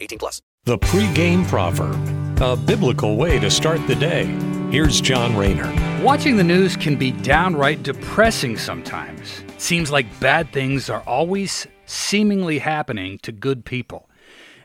18 plus. The pregame proverb, a biblical way to start the day. Here's John Rayner. Watching the news can be downright depressing sometimes. It seems like bad things are always seemingly happening to good people.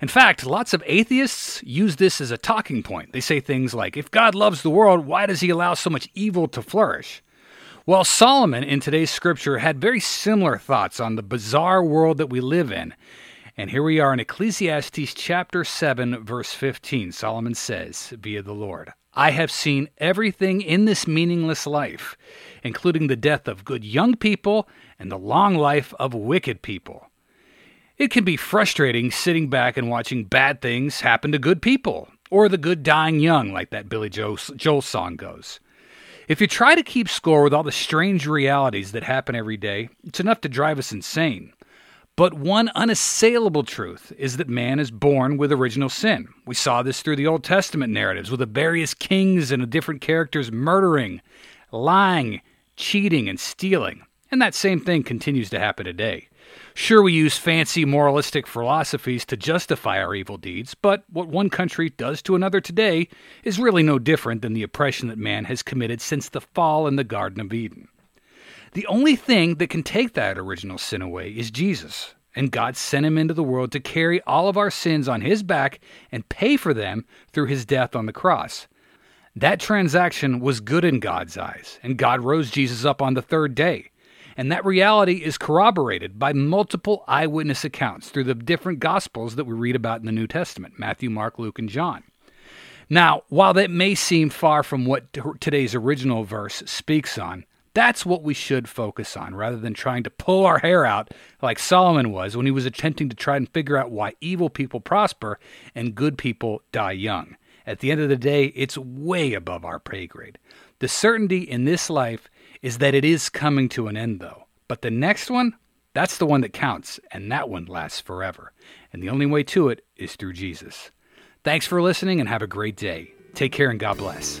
In fact, lots of atheists use this as a talking point. They say things like, if God loves the world, why does he allow so much evil to flourish? Well, Solomon in today's scripture had very similar thoughts on the bizarre world that we live in. And here we are in Ecclesiastes chapter 7, verse 15. Solomon says, via the Lord, I have seen everything in this meaningless life, including the death of good young people and the long life of wicked people. It can be frustrating sitting back and watching bad things happen to good people, or the good dying young, like that Billy Joel song goes. If you try to keep score with all the strange realities that happen every day, it's enough to drive us insane. But one unassailable truth is that man is born with original sin. We saw this through the Old Testament narratives with the various kings and the different characters murdering, lying, cheating, and stealing. And that same thing continues to happen today. Sure, we use fancy moralistic philosophies to justify our evil deeds, but what one country does to another today is really no different than the oppression that man has committed since the fall in the Garden of Eden. The only thing that can take that original sin away is Jesus, and God sent him into the world to carry all of our sins on his back and pay for them through his death on the cross. That transaction was good in God's eyes, and God rose Jesus up on the third day. And that reality is corroborated by multiple eyewitness accounts through the different Gospels that we read about in the New Testament Matthew, Mark, Luke, and John. Now, while that may seem far from what today's original verse speaks on, that's what we should focus on rather than trying to pull our hair out like Solomon was when he was attempting to try and figure out why evil people prosper and good people die young. At the end of the day, it's way above our pay grade. The certainty in this life is that it is coming to an end, though. But the next one, that's the one that counts, and that one lasts forever. And the only way to it is through Jesus. Thanks for listening and have a great day. Take care and God bless.